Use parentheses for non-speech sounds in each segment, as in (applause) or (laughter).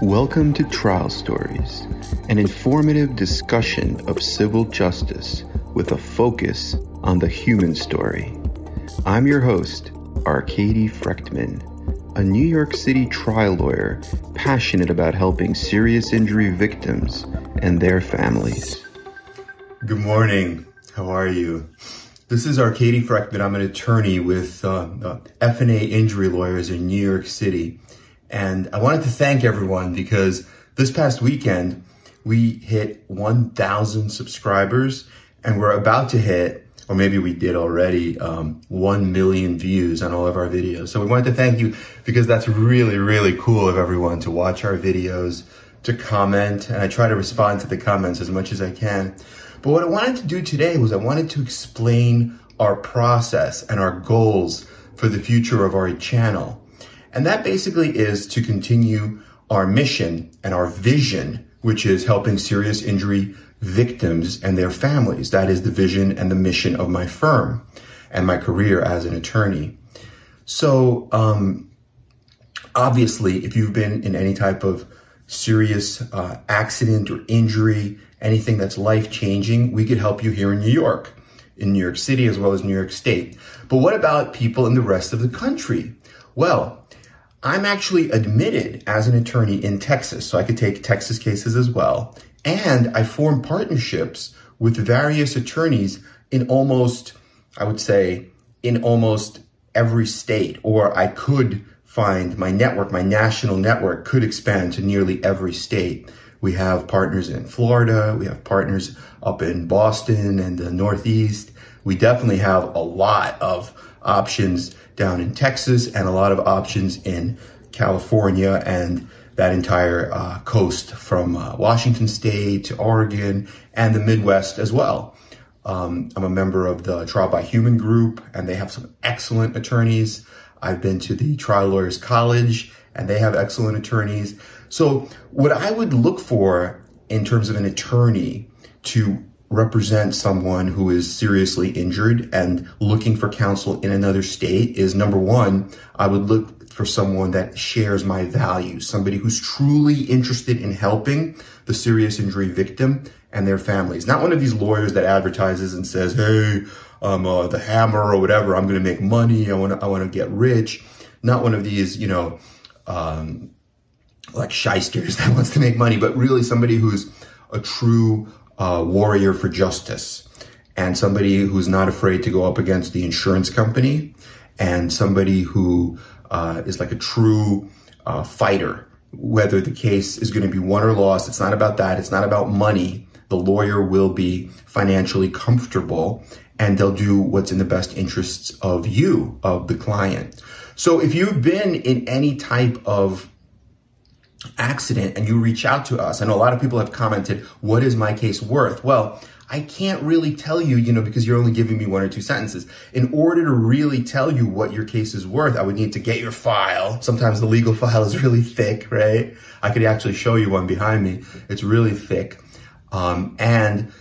Welcome to Trial Stories, an informative discussion of civil justice with a focus on the human story. I'm your host, Arcady Frekhtman, a New York City trial lawyer passionate about helping serious injury victims and their families. Good morning. How are you? This is Arcady Frekhtman. I'm an attorney with uh, uh, F&A Injury Lawyers in New York City. And I wanted to thank everyone because this past weekend we hit 1,000 subscribers and we're about to hit, or maybe we did already, um, 1 million views on all of our videos. So we wanted to thank you because that's really, really cool of everyone to watch our videos, to comment, and I try to respond to the comments as much as I can. But what I wanted to do today was I wanted to explain our process and our goals for the future of our channel. And that basically is to continue our mission and our vision, which is helping serious injury victims and their families. That is the vision and the mission of my firm and my career as an attorney. So, um, obviously, if you've been in any type of serious uh, accident or injury, anything that's life changing, we could help you here in New York, in New York City, as well as New York State. But what about people in the rest of the country? Well, I'm actually admitted as an attorney in Texas, so I could take Texas cases as well. And I form partnerships with various attorneys in almost, I would say, in almost every state, or I could find my network, my national network could expand to nearly every state. We have partners in Florida. We have partners up in Boston and the Northeast. We definitely have a lot of options down in Texas and a lot of options in California and that entire uh, coast from uh, Washington State to Oregon and the Midwest as well. Um, I'm a member of the Trial by Human group, and they have some excellent attorneys. I've been to the Trial Lawyers College, and they have excellent attorneys. So, what I would look for in terms of an attorney to represent someone who is seriously injured and looking for counsel in another state is number one, I would look for someone that shares my values, somebody who's truly interested in helping the serious injury victim and their families. Not one of these lawyers that advertises and says, "Hey, I'm uh, the hammer or whatever. I'm going to make money. I want to. I want to get rich." Not one of these, you know, um, like shysters (laughs) that wants to make money, but really somebody who's a true uh, warrior for justice and somebody who's not afraid to go up against the insurance company and somebody who uh, is like a true uh, fighter. Whether the case is going to be won or lost, it's not about that. It's not about money. The lawyer will be financially comfortable and they'll do what's in the best interests of you, of the client. So if you've been in any type of accident and you reach out to us, I know a lot of people have commented, what is my case worth? Well, I can't really tell you, you know, because you're only giving me one or two sentences. In order to really tell you what your case is worth, I would need to get your file. Sometimes the legal (laughs) file is really thick, right? I could actually show you one behind me. It's really thick. Um, and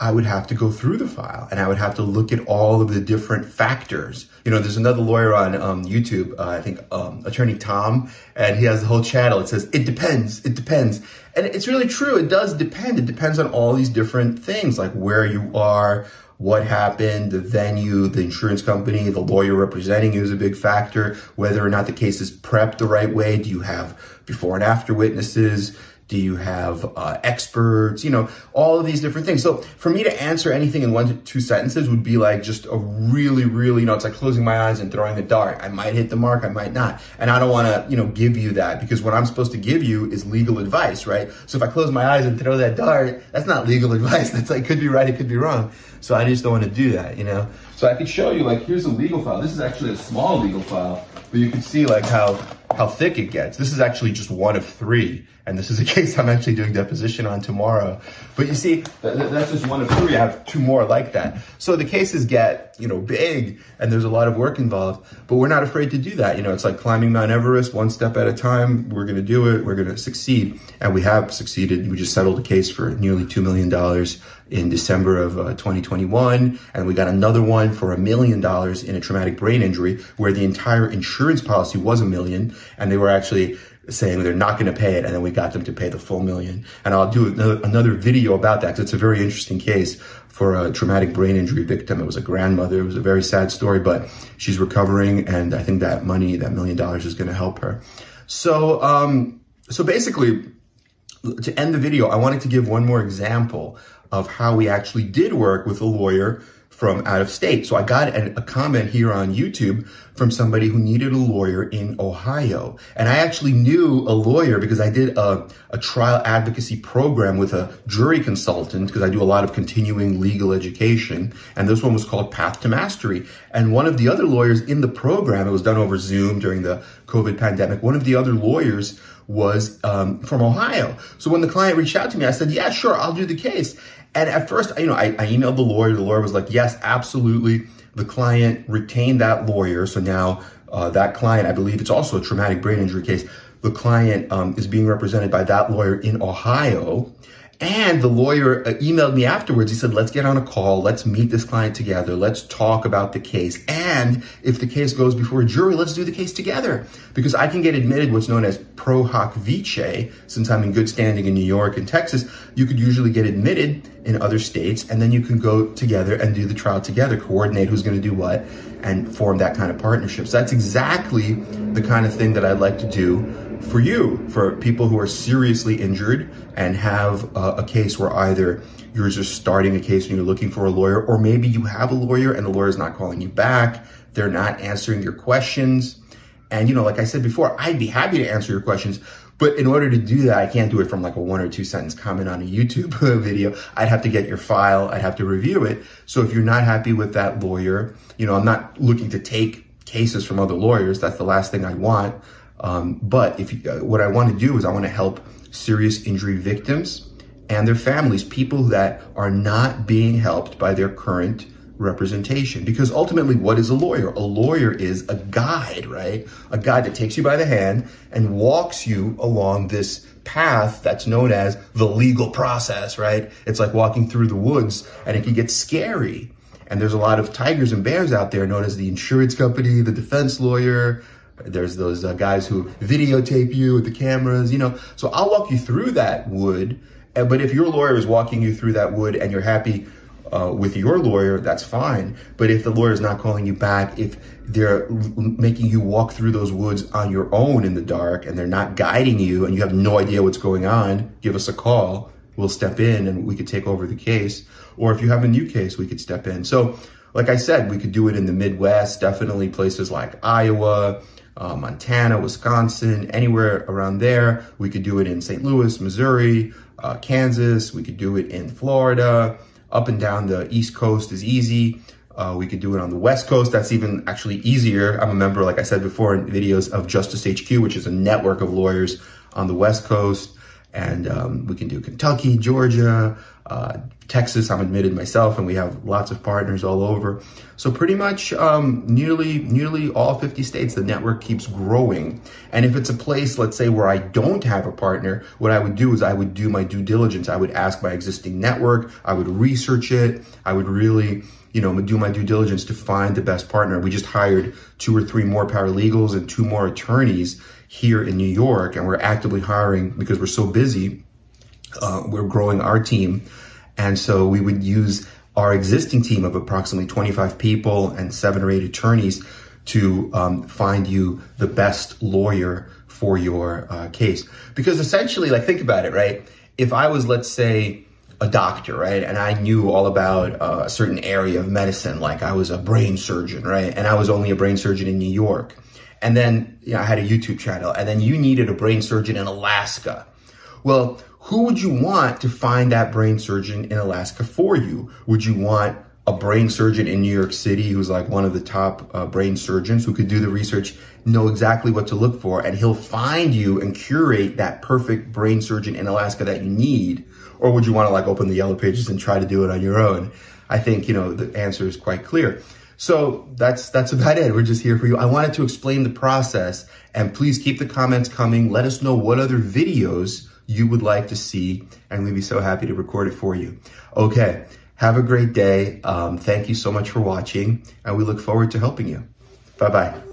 I would have to go through the file and I would have to look at all of the different factors. You know, there's another lawyer on um, YouTube, uh, I think um, Attorney Tom, and he has the whole channel. It says, it depends, it depends. And it's really true. It does depend. It depends on all these different things, like where you are, what happened, the venue, the insurance company, the lawyer representing you is a big factor, whether or not the case is prepped the right way. Do you have before and after witnesses? Do you have uh, experts? You know, all of these different things. So for me to answer anything in one to two sentences would be like just a really, really, you know, it's like closing my eyes and throwing a dart. I might hit the mark, I might not. And I don't want to, you know, give you that because what I'm supposed to give you is legal advice, right? So if I close my eyes and throw that dart, that's not legal (laughs) advice. That's like, could be right, it could be wrong. So I just don't want to do that, you know? So I could show you, like, here's a legal file. This is actually a small legal file, but you can see, like, how how thick it gets. This is actually just one of three, and this is a (laughs) case I'm actually doing deposition on tomorrow. But you see, that's just one of three. I have two more like that. So the cases get, you know, big, and there's a lot of work involved, but we're not afraid to do that. You know, it's like climbing Mount Everest one step at a time. We're going to do it. We're going to succeed, and we have succeeded. We just settled a case for nearly $2 million in December of uh, 2021, and we got another one for a million dollars in a traumatic brain injury where the entire insurance policy was a million, and they were actually saying they're not going to pay it, and then we got them to pay the full million. And I'll do another, video about that because it's a very interesting case for a traumatic brain injury victim. It was a grandmother. It was a very sad story, but she's recovering, and I think that money, that million dollars, is going to help her. So, um, so basically, to end the video, I wanted to give one more example of how we actually did work with a lawyer from out of state. So I got a, a, comment here on YouTube from somebody who needed a lawyer in Ohio. And I actually knew a lawyer because I did a, a trial advocacy program with a jury consultant because I do a lot of continuing legal education. And this one was called Path to Mastery. And one of the other lawyers in the program, it was done over Zoom during the COVID pandemic. One of the other lawyers was um, from Ohio. So when the client reached out to me, I said, yeah, sure, I'll do the case. And at first, you know, I, I emailed the lawyer. The lawyer was like, yes, absolutely. The client retained that lawyer. So now uh, that client, I believe it's also a traumatic brain injury case. The client um, is being represented by that lawyer in Ohio. And the lawyer uh, emailed me afterwards. He said, let's get on a call. Let's meet this client together. Let's talk about the case. And if the case goes before a jury, let's do the case together. Because I can get admitted what's known as pro hac vice. Since I'm in good standing in New York and Texas, you could usually get admitted in other states. And then you can go together and do the trial together, coordinate who's going to do what, and form that kind of partnership. So that's exactly the kind of thing that I'd like to do for you, for people who are seriously injured and have a, a case where either you're just starting a case and you're looking for a lawyer, or maybe you have a lawyer and the lawyer is not calling you back, they're not answering your questions. And, you know, like I said before, I'd be happy to answer your questions, but in order to do that, I can't do it from like a one or two sentence comment on a YouTube (laughs) video. I'd have to get your file. I'd have to review it. So if you're not happy with that lawyer, you know, I'm not looking to take cases from other lawyers. That's the last thing I want. Um, but if you, uh, what I want to do is I want to help serious injury victims and their families, people that are not being helped by their current representation. Because ultimately, what is a lawyer? A lawyer is a guide, right? A guide that takes you by the hand and walks you along this path that's known as the legal process, right? It's like walking through the woods and it can get scary. And there's a lot of tigers and bears out there known as the insurance company, the defense lawyer, there's those uh, guys who videotape you with the cameras, you know. So I'll walk you through that wood. But if your lawyer is walking you through that wood and you're happy uh, with your lawyer, that's fine. But if the lawyer is not calling you back, if they're making you walk through those woods on your own in the dark and they're not guiding you and you have no idea what's going on, give us a call. We'll step in and we could take over the case. Or if you have a new case, we could step in. So, like I said, we could do it in the Midwest, definitely places like Iowa, uh, Montana, Wisconsin, anywhere around there. We could do it in St. Louis, Missouri, uh, Kansas. We could do it in Florida. Up and down the East Coast is easy. Uh, we could do it on the West Coast. That's even actually easier. I'm a member, like I said before, in videos of Justice HQ, which is a network of lawyers on the West Coast. And um, we can do Kentucky, Georgia, uh, Texas, I'm admitted myself, and we have lots of partners all over. So pretty much um, nearly nearly all 50 states, the network keeps growing. And if it's a place, let's say, where I don't have a partner, what I would do is I would do my due diligence. I would ask my existing network. I would research it. I would really you know, do my due diligence to find the best partner. We just hired two or three more paralegals and two more attorneys here in New York, and we're actively hiring because we're so busy. Uh, we're growing our team and so we would use our existing team of approximately 25 people and seven or eight attorneys to um, find you the best lawyer for your uh, case. Because essentially, like, think about it, right? If I was, let's say, a doctor, right? And I knew all about uh, a certain area of medicine, like I was a brain surgeon, right? And I was only a brain surgeon in New York. And then you know, I had a YouTube channel, and then you needed a brain surgeon in Alaska. Well, who would you want to find that brain surgeon in Alaska for you? Would you want a brain surgeon in New York City who's like one of the top uh, brain surgeons who could do the research, know exactly what to look for, and he'll find you and curate that perfect brain surgeon in Alaska that you need? Or would you want to like open the yellow pages and try to do it on your own? I think, you know, the answer is quite clear. So that's that's about it. We're just here for you. I wanted to explain the process and please keep the comments coming. Let us know what other videos you would like to see, and we'd be so happy to record it for you. Okay, have a great day. Um, thank you so much for watching, and we look forward to helping you. Bye bye.